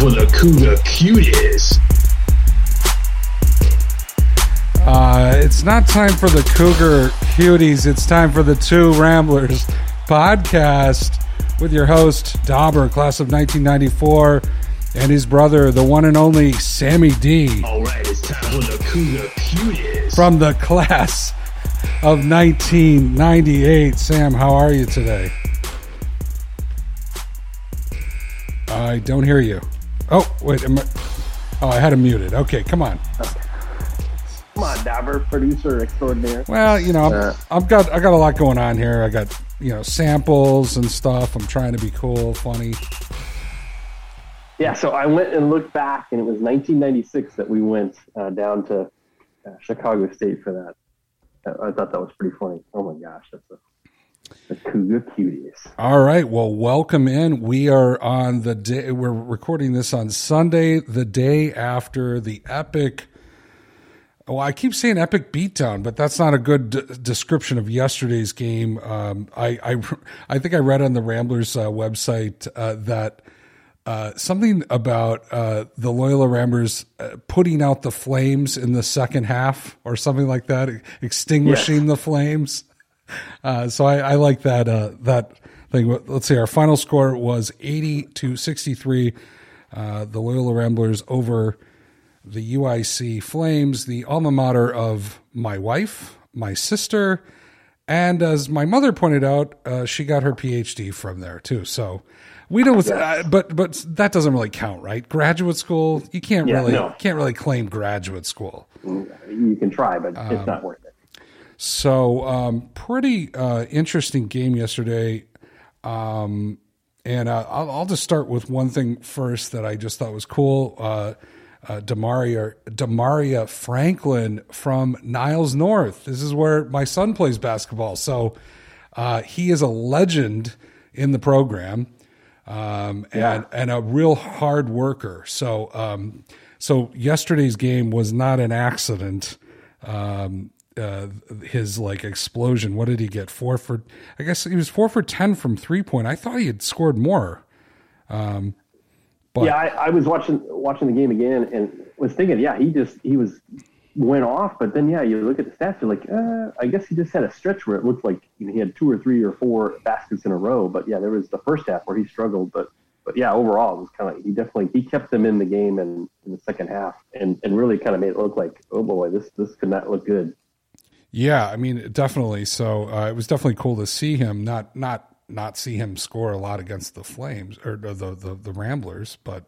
for the Cougar Cuties. Uh, it's not time for the Cougar Cuties. It's time for the Two Ramblers podcast with your host, Dobber, class of 1994, and his brother, the one and only Sammy D. All right, it's time for the Cougar Cuties. From the class of 1998. Sam, how are you today? I don't hear you. Oh, wait. Am I, oh, I had him muted. Okay, come on. Come on, Dobber, producer extraordinaire. Well, you know, I'm, Uh, I've got I got a lot going on here. I got you know samples and stuff. I'm trying to be cool, funny. Yeah, so I went and looked back, and it was 1996 that we went uh, down to uh, Chicago State for that. Uh, I thought that was pretty funny. Oh my gosh, that's a, the Cougar Cuties. All right, well, welcome in. We are on the day. We're recording this on Sunday, the day after the epic. Well, I keep saying epic beatdown, but that's not a good d- description of yesterday's game. Um, I, I, I think I read on the Ramblers uh, website uh, that uh, something about uh, the Loyola Ramblers uh, putting out the flames in the second half, or something like that, extinguishing Yes. the flames. Uh, so I, I like that uh, that thing. Let's see, our final score was eighty to sixty three. Uh, the Loyola Ramblers over the UIC Flames, the alma mater of my wife, my sister, and as my mother pointed out, uh, she got her PhD from there too. So we don't, uh, but but that doesn't really count, right? Graduate school, you can't Yeah, really no. can't really claim graduate school. You can try, but Um, it's not worth it. So, um, pretty uh, interesting game yesterday. Um, and uh, I'll, I'll just start with one thing first that I just thought was cool. Uh, uh, Damaria, Damaria Franklin from Niles North. This is where my son plays basketball. So uh, he is a legend in the program um, and, Yeah. and a real hard worker. So, um, so yesterday's game was not an accident. Um, uh, his like explosion. What did he get? Four for, I guess he was four for 10 from three point. I thought he had scored more. Um, but yeah, I, I was watching watching the game again and was thinking, yeah, he just he was went off, but then yeah, you look at the stats, you're like, uh, I guess he just had a stretch where it looked like you know, he had two or three or four baskets in a row. But yeah, there was the first half where he struggled, but but yeah, overall it was kind of he definitely he kept them in the game and in the second half and and really kind of made it look like oh boy, this this could not look good. Yeah, I mean, definitely. So uh, it was definitely cool to see him not not not see him score a lot against the Flames or the the, the Ramblers, but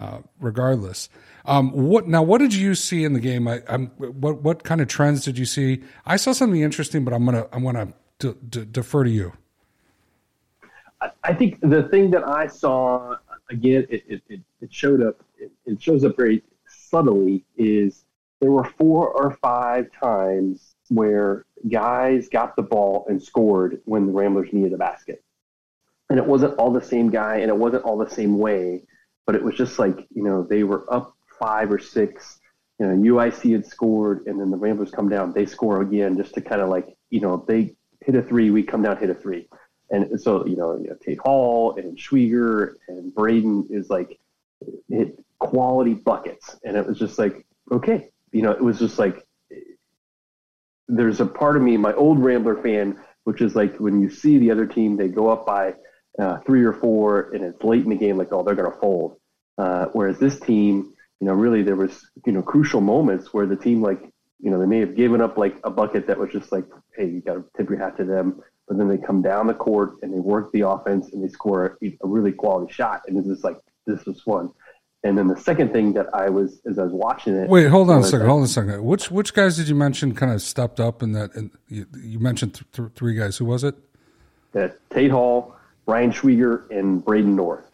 uh, regardless, um, what now? What did you see in the game? I, I'm what what kind of trends did you see? I saw something interesting, but I'm gonna I'm gonna d- d- defer to you. I- think the thing that I saw again, it, it, it, it showed up. It, it shows up very subtly. Is there were four or five times where guys got the ball and scored when the Ramblers needed a basket, and it wasn't all the same guy, and it wasn't all the same way, but it was just like you know they were up five or six. You know, UIC had scored, and then the Ramblers come down. They score again, just to kind of like you know they hit a three, we come down hit a three. And so, you know, you Tate Hall and Schwieger and Braden is like hit quality buckets. And it was just like, okay, you know, it was just like, there's a part of me, my old Rambler fan, which is like when you see the other team, they go up by uh, three or four and it's late in the game, like, oh, they're going to fold. Uh, whereas this team, you know, really there was, you know, crucial moments where the team, like, you know, they may have given up like a bucket that was just like, hey, you got to tip your hat to them. But then they come down the court and they work the offense and they score a, a really quality shot. And it's just like, this was fun. And then the second thing that I was, as I was watching it. Wait, hold on a second. that- Hold on a second. Which which guys did you mention kind of stepped up in that? And you, you mentioned th- th- three guys. Who was it? that Tate Hall, Ryan Schwieger, and Braden Norris.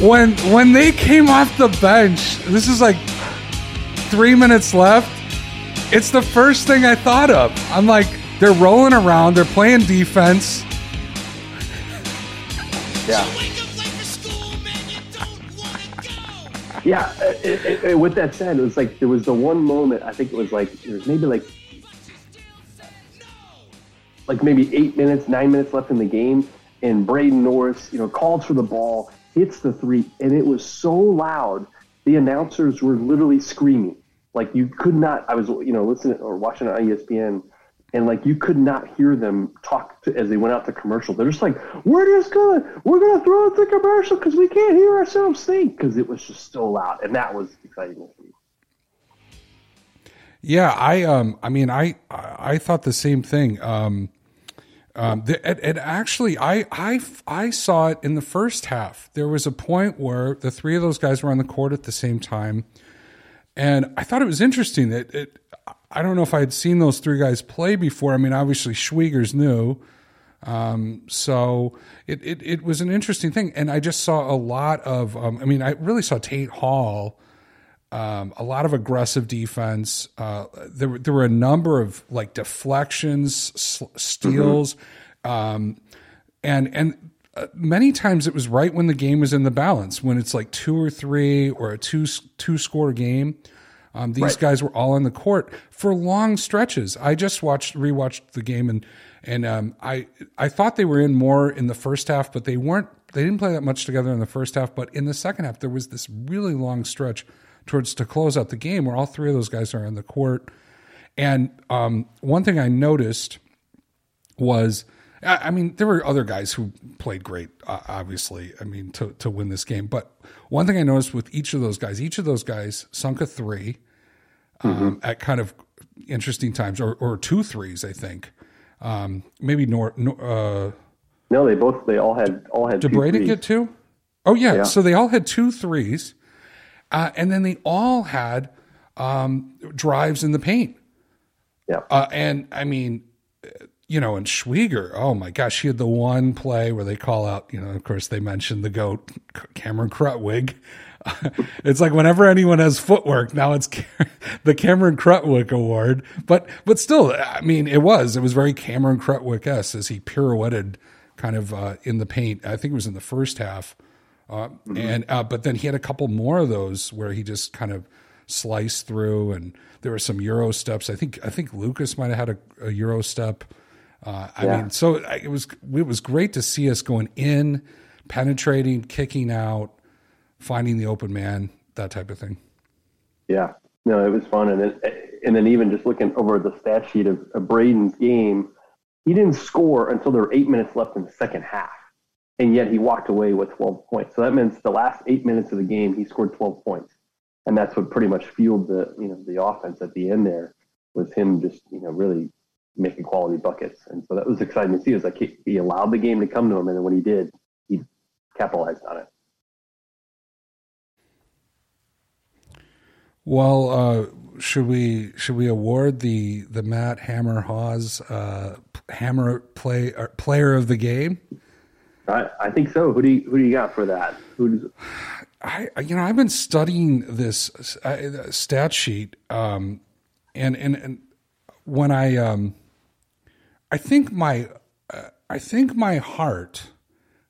when when they came off the bench, this is like three minutes left. It's the first thing I thought of. I'm like, they're rolling around, they're playing defense. Yeah. Yeah, it, it, it, with that said, it was like there was the one moment. I think it was like there was maybe like like maybe eight minutes, nine minutes left in the game, and Braden Norris, you know, calls for the ball, hits the three, and it was so loud, the announcers were literally screaming. Like you could not. I was, you know, listening or watching on ESPN, and like you could not hear them talk to, as they went out to commercial. They're just like, "We're just gonna, we're gonna throw it to commercial because we can't hear ourselves think because it was just so loud." And that was exciting. Yeah, I um, I mean, I I thought the same thing. Um, um, the, it actually, I I I saw it in the first half. There was a point where the three of those guys were on the court at the same time, and I thought it was interesting that it. I don't know if I had seen those three guys play before. I mean, obviously Schwieger's new. Um, so it, it, it was an interesting thing. And I just saw a lot of, um, I mean, I really saw Tate Hall, um, a lot of aggressive defense. Uh, there, were- there were a number of like deflections, s- steals, um, and, and, uh, Many times it was right when the game was in the balance, when it's like two or three or a two two score game. Um, these Right. guys were all on the court for long stretches. I just watched rewatched the game and and um, I I thought they were in more in the first half, but they weren't. They didn't play that much together in the first half. But in the second half, there was this really long stretch towards to close out the game where all three of those guys are on the court. And um, one thing I noticed was I I mean, there were other guys who played great, uh, obviously. I mean, to to win this game. But one thing I noticed with each of those guys, each of those guys sunk a 3 um, at kind of interesting times, or or two threes, I think. Um, maybe nor, nor uh, No, they both, they all had, all had. did two Brady threes. get two? Oh yeah. Yeah. So they all had two threes, uh, and then they all had um, drives in the paint. Yeah. Uh, and I mean, you know, and Schwieger, oh my gosh, he had the one play where they call out, you know, of course they mentioned the GOAT, Cameron Krutwig. it's like whenever anyone has footwork, now it's the Cameron Krutwig Award. But but still, I mean, it was it was very Cameron Krutwig s as he pirouetted kind of uh, in the paint. I think it was in the first half, uh, and uh, but then he had a couple more of those where he just kind of sliced through, and there were some Euro steps. I think I think Lucas might have had a, a Euro step. Uh, I mean, so it was it was great to see us going in, penetrating, kicking out, finding the open man, that type of thing. Yeah, no, it was fun, and then and then even just looking over the stat sheet of, of Braden's game, he didn't score until there were eight minutes left in the second half, and yet he walked away with 12 points. So that means the last eight minutes of the game, he scored 12 points, and that's what pretty much fueled the you know the offense at the end. There was him just you know really making quality buckets, and so that was exciting to see. It was like he, he allowed the game to come to him, and then when he did, he capitalized on it. Well, uh, should we should we award the the Matt Hammer Hawes uh, Hammer play or player of the game? I, I think so. Who do you, who do you got for that? Who's I you know I've been studying this uh, stat sheet, um, and and and when I um, I think my uh, I think my heart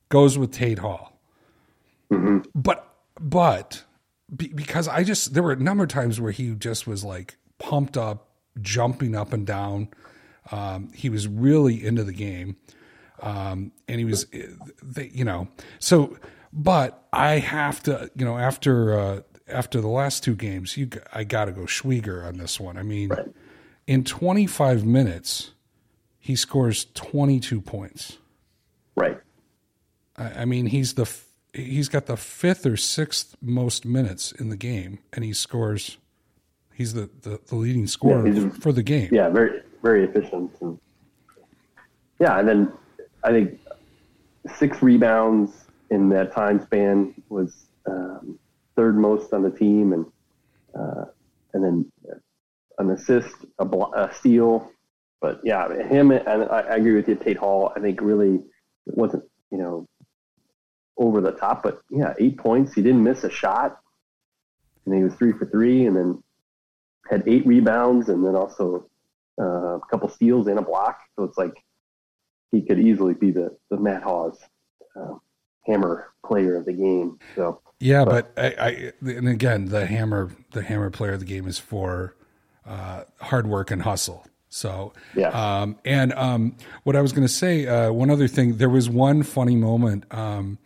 goes with Tate Hall, but but be, because I just there were a number of times where he just was like pumped up, jumping up and down. Um, he was really into the game um, and he was, they, you know, so. But I have to, you know, after uh, after the last two games, you, I got to go Schwieger on this one. I mean, in 25 minutes, he scores 22 points. right? I, I mean, he's the he's got the fifth or sixth most minutes in the game, and he scores. He's the the, the leading scorer Yeah, for the game. Yeah, very very efficient. And yeah, and then I think six rebounds in that time span was um, third most on the team, and uh, and then an assist, a, blo- a steal. But yeah, him and I, I agree with you, Tate Hall. I think really it wasn't you know over the top, but yeah, eight points. He didn't miss a shot, and he was three for three, and then had eight rebounds, and then also uh, a couple steals and a block. So it's like he could easily be the the Matt Hawes uh, hammer player of the game. So Yeah, but, I, I and again the hammer the hammer player of the game is for uh, hard work and hustle. So Yeah. um, and um, what I was going to say, uh, one other thing, there was one funny moment. Um,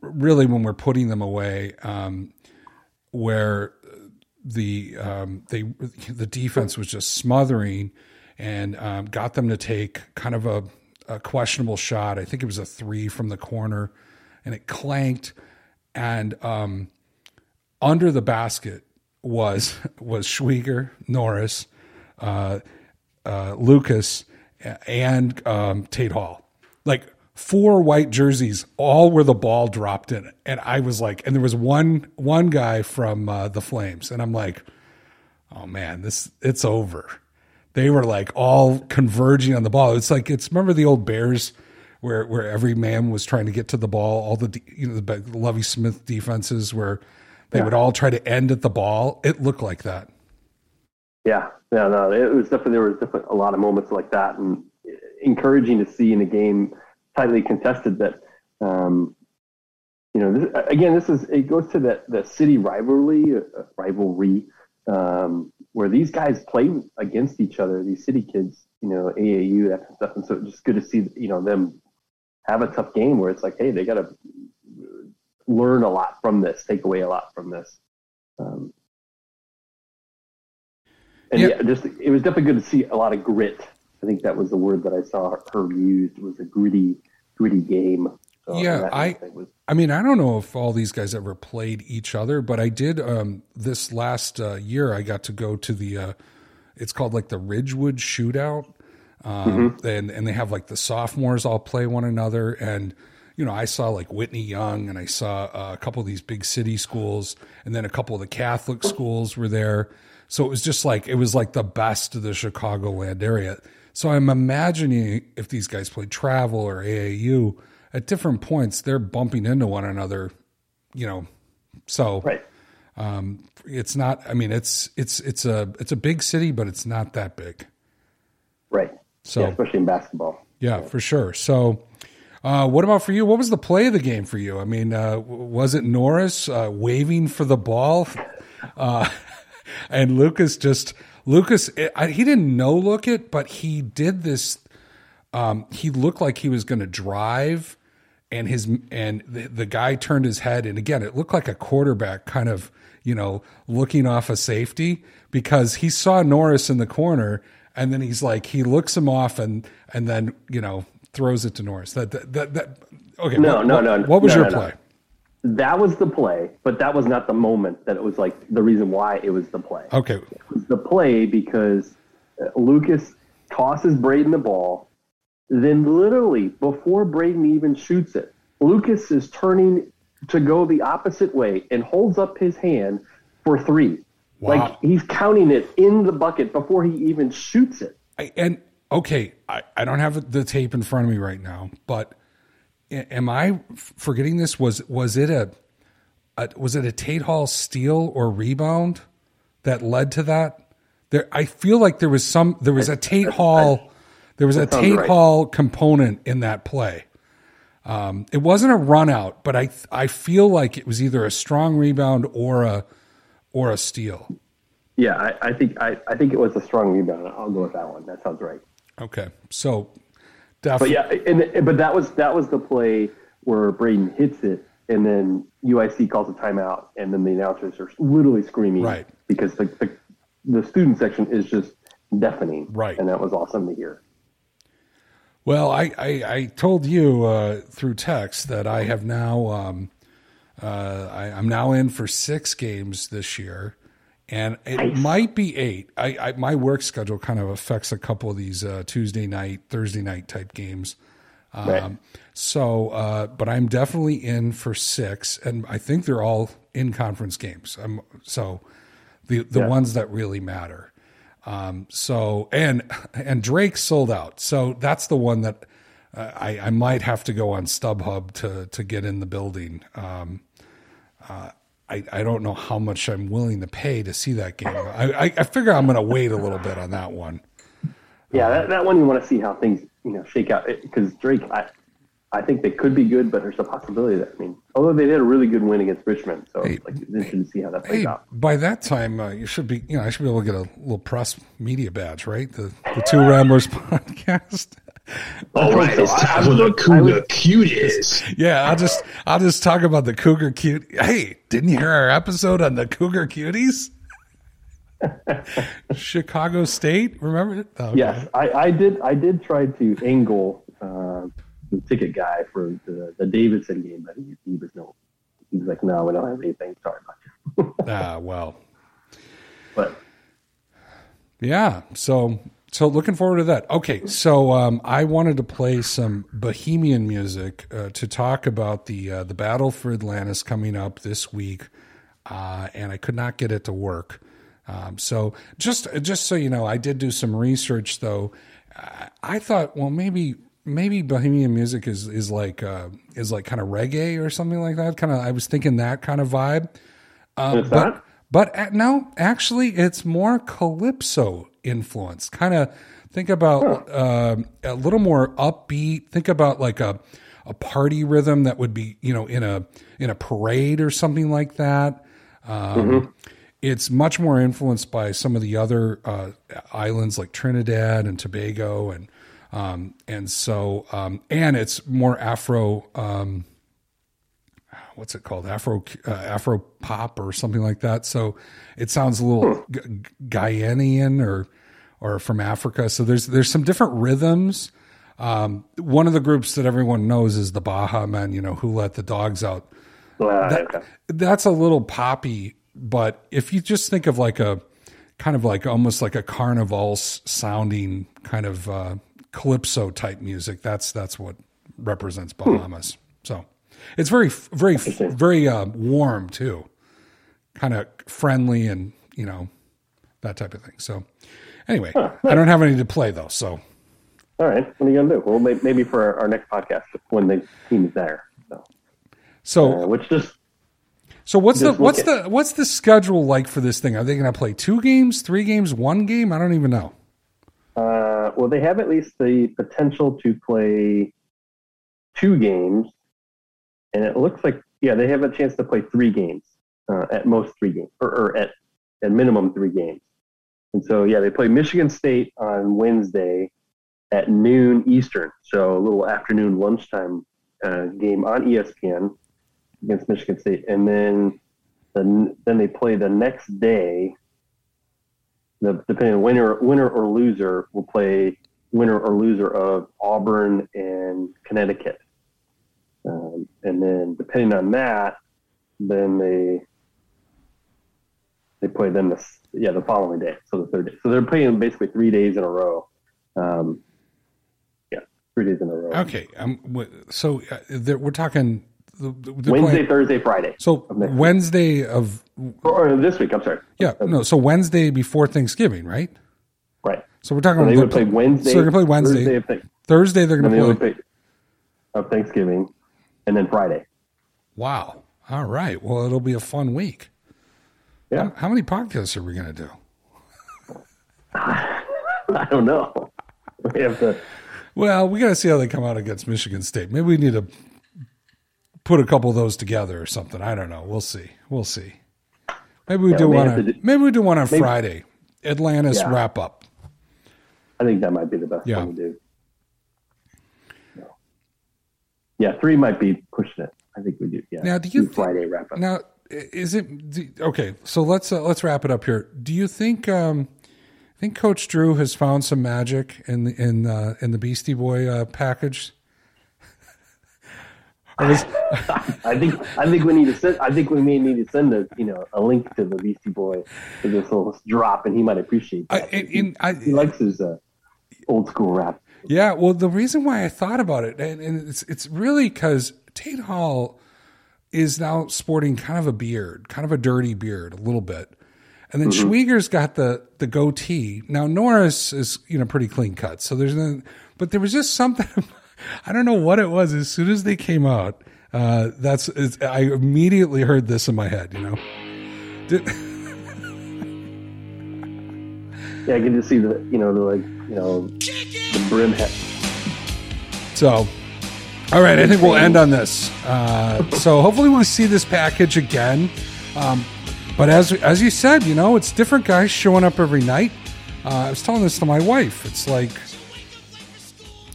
really, when we're putting them away, um, where the um, they the defense was just smothering and um, got them to take kind of a, a questionable shot. I think it was a three from the corner, and it clanked, and um, under the basket was was Schwieger, Norris, uh, uh, Lucas, and um, Tate Hall. Like four white jerseys, all where the ball dropped in, and I was like, and there was one one guy from uh, the Flames, and I'm like, oh man, this it's over. They were like all converging on the ball. It's like it's remember the old Bears where where every man was trying to get to the ball. All the you know the Lovie Smith defenses where they would all try to end at the ball. It looked like that. Yeah, yeah, no, it was definitely there was definitely a lot of moments like that, and encouraging to see in a game tightly contested that, um, you know, this, again, this is it goes to that the city rivalry, uh, rivalry, um, where these guys play against each other, these city kids, you know, AAU that kind of stuff, and so it's just good to see you know them have a tough game where it's like, hey, they got to learn a lot from this, take away a lot from this. Um, and Yeah. yeah. just it was definitely good to see a lot of grit. I think that was the word that I saw her, used was a gritty, gritty game. So Yeah, I- was I mean, I don't know if all these guys ever played each other, but I did um, this last uh, year. I got to go to the. Uh, it's called like the Ridgewood Shootout, um, and and they have like the sophomores all play one another, and you know I saw like Whitney Young, and I saw uh, a couple of these big city schools, and then a couple of the Catholic schools were there. So it was just like it was like the best of the Chicagoland area. So I'm imagining if these guys played travel or AAU at different points, they're bumping into one another, you know. So right. it's not. I mean, it's it's it's a it's a big city, but it's not that big. Right. So- yeah, especially in basketball. Yeah, for sure. So, uh, what about for you? What was the play of the game for you? I mean, uh, was it Norris uh, waving for the ball, uh, and Lucas just Lucas? I, he didn't no look it, but he did this. Um, he looked like he was going to drive, and his and the, the guy turned his head, and again, it looked like a quarterback kind of you know looking off a safety because he saw Norris in the corner, and then he's like he looks him off, and and then you know throws it to Norris. That that that, that okay. No, what, no, no, What was no, your no, no. That was the play, but that was not the moment that it was like the reason why it was the play. Okay, It was the play because uh, Lucas tosses Braden the ball. Then, literally, before Braden even shoots it, Lucas is turning to go the opposite way and holds up his hand for three. Wow. Like he's counting it in the bucket before he even shoots it. I, and okay, I, I don't have the tape in front of me right now, but am I forgetting this? Was was it a, a was it a Tate Hall steal or rebound that led to that? There, I feel like there was some there was a Tate Hall there was a Tate right. Hall component in that play. Um, it wasn't a run out, but I I feel like it was either a strong rebound or a or a steal. Yeah, I, I think I, I think it was a strong rebound. I'll go with that one. That sounds right. Okay, so But yeah, and, but that was that was the play where Braden hits it, and then UIC calls a timeout, and then the announcers are literally screaming, Right. Because the, the the student section is just deafening, Right. And that was awesome to hear. Well, I, I, I told you uh, through text that I have now um, uh, I, I'm now in for six games this year, and it Nice. might be eight. I, I my work schedule kind of affects a couple of these uh, Tuesday night, Thursday night type games. Um, Right. So, uh, but I'm definitely in for six, and I think they're all in conference games. I'm, so the the Yeah. ones that really matter. Um, so and and Drake sold out. So that's the one that uh, I, I might have to go on StubHub to to get in the building. Um, uh, I I don't know how much I'm willing to pay to see that game. I I, I figure I'm going to wait a little bit on that one. Yeah, that, that one you want to see how things you know shake out because Drake, I I think they could be good, but there's a possibility that I mean, although they did a really good win against Richmond, so Hey, like it's interesting to see how that plays Hey, out. by that time, uh, you should be, you know, I should be able to get a little press media badge, right? The, the Two Ramblers podcast. All right, I- time I would the Cougar would- Cuties. Yeah, I'll just, I'll just talk about the Cougar Cute. Hey, didn't you hear our episode on the Cougar Cuties? Chicago State, remember it? Oh, okay. Yes, I, I did. I did try to angle uh, the ticket guy for the, the Davidson game, but he, he was no. He was like, "No, we don't have anything. Sorry about you." Ah, well, but Yeah. So so looking forward to that. Okay. So um, I wanted to play some Bahamian music uh, to talk about the uh, the battle for Atlantis coming up this week, uh, and I could not get it to work. Um, so just just so you know, I did do some research though. I, thought, well, maybe maybe Bahamian music is is like uh, is like kind of reggae or something like that. Kind of, I was thinking that kind of vibe. But not. but uh, no, actually, it's more calypso influence. Kind of think about um a little more upbeat. Think about like a a party rhythm that would be you know in a in a parade or something like that. Um, It's much more influenced by some of the other uh, islands like Trinidad and Tobago and um, and so um, and it's more Afro. What's it called? Afro uh, afro pop or something like that. So it sounds a little G- Guyanian or or from Africa. So there's there's some different rhythms. Um, one of the groups that everyone knows is the Baha Men you know who let the dogs out. Uh, okay. that's a little poppy but if you just think of like a kind of like almost like a carnival sounding kind of uh, calypso type music that's that's what represents bahamas. So it's very very very uh, warm too kind of friendly and you know that type of thing so anyway i don't have any to play though so All right. What are you gonna do? Well, maybe for our, our next podcast when the team is there. So, so uh, which just So what's the Just look what's at- the what's the schedule like for this thing? Are they going to play two games, three games, one game? I don't even know. Uh, well, they have at least the potential to play two games, and it looks like yeah, they have a chance to play three games uh, at most three games, or, or at at minimum three games. And so yeah, they play Michigan State on Wednesday at noon Eastern, so a little afternoon lunchtime uh, game on ESPN against Michigan State, and then then then they play the next day the depending on winner winner or loser will play winner or loser of Auburn and Connecticut, um, and then depending on that, then they they play them the yeah the following day, so the third day. So they're playing basically three days in a row. Um, yeah, three days in a row. Okay, um, so uh, we're talking the- the- Wednesday, Thursday, Friday. so of week. Wednesday of or, or this week. I'm sorry. yeah no so Wednesday before Thanksgiving, right? Right. So we're talking So they would play pl- Wednesday. So they're going to play Wednesday. Thursday Thursday they're gonna play. play of Thanksgiving, and then Friday. Wow. All right. Well, it'll be a fun week. Yeah. How many podcasts are we going to do? I don't know. We have to. Well, we got to see how they come out against Michigan State. Maybe we need to put a couple of those together or something. I don't know. We'll see. We'll see. Maybe we Yeah, do one. On, do- maybe we do one on Friday. Atlantis Yeah. wrap up. I think that might be the best Yeah. one to do. Yeah, three might be pushing it. I think we do. Yeah. Now, do you Friday wrap up? Now, is it do, okay? So let's uh, let's wrap it up here. Do you think um, I think Coach Drew has found some magic in the in uh, in the Beastie Boy uh, package? Was- I think I think we need to send. I think we may need to send a you know a link to the Beastie Boy to this little drop, and he might appreciate I, that. in, in, I, he likes his uh, old school rap. Yeah, well, the reason why I thought about it, and, and it's it's really because Tate Hall is now sporting kind of a beard, kind of a dirty beard, a little bit, and then Schwieger's got the the goatee. Now Norris is you know pretty clean cut, so there's no, but there was just something. I don't know what it was. As soon as they came out, uh, that's it's, I immediately heard this in my head. You know, Did, Yeah, I can just see the you know the like you know brim hat. So, All right, I think we'll end on this. Uh, so hopefully we'll see this package again. Um, but as as you said, you know, it's different guys showing up every night. Uh, I was telling this to my wife. It's like,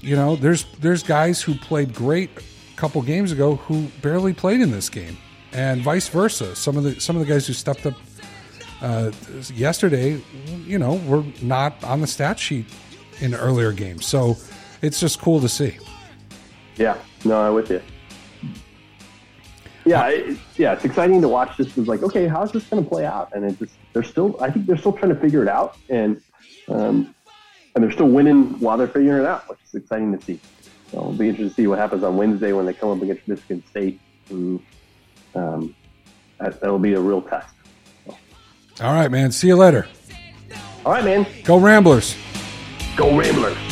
you know, there's there's guys who played great a couple games ago who barely played in this game, and vice versa. Some of the some of the guys who stepped up uh, yesterday, you know, were not on the stat sheet in earlier games. So it's just cool to see. Yeah, no, I'm with you. Yeah, it, yeah, it's exciting to watch. This was like, okay, how's this going to play out? And it just they're still, I think they're still trying to figure it out, and um, and they're still winning while they're figuring it out, which is exciting to see. So it'll be interesting to see what happens on Wednesday when they come up against Michigan State. And, um, that, that'll be a real test. All right, man. See you later. All right, man. Go Ramblers. Go Ramblers.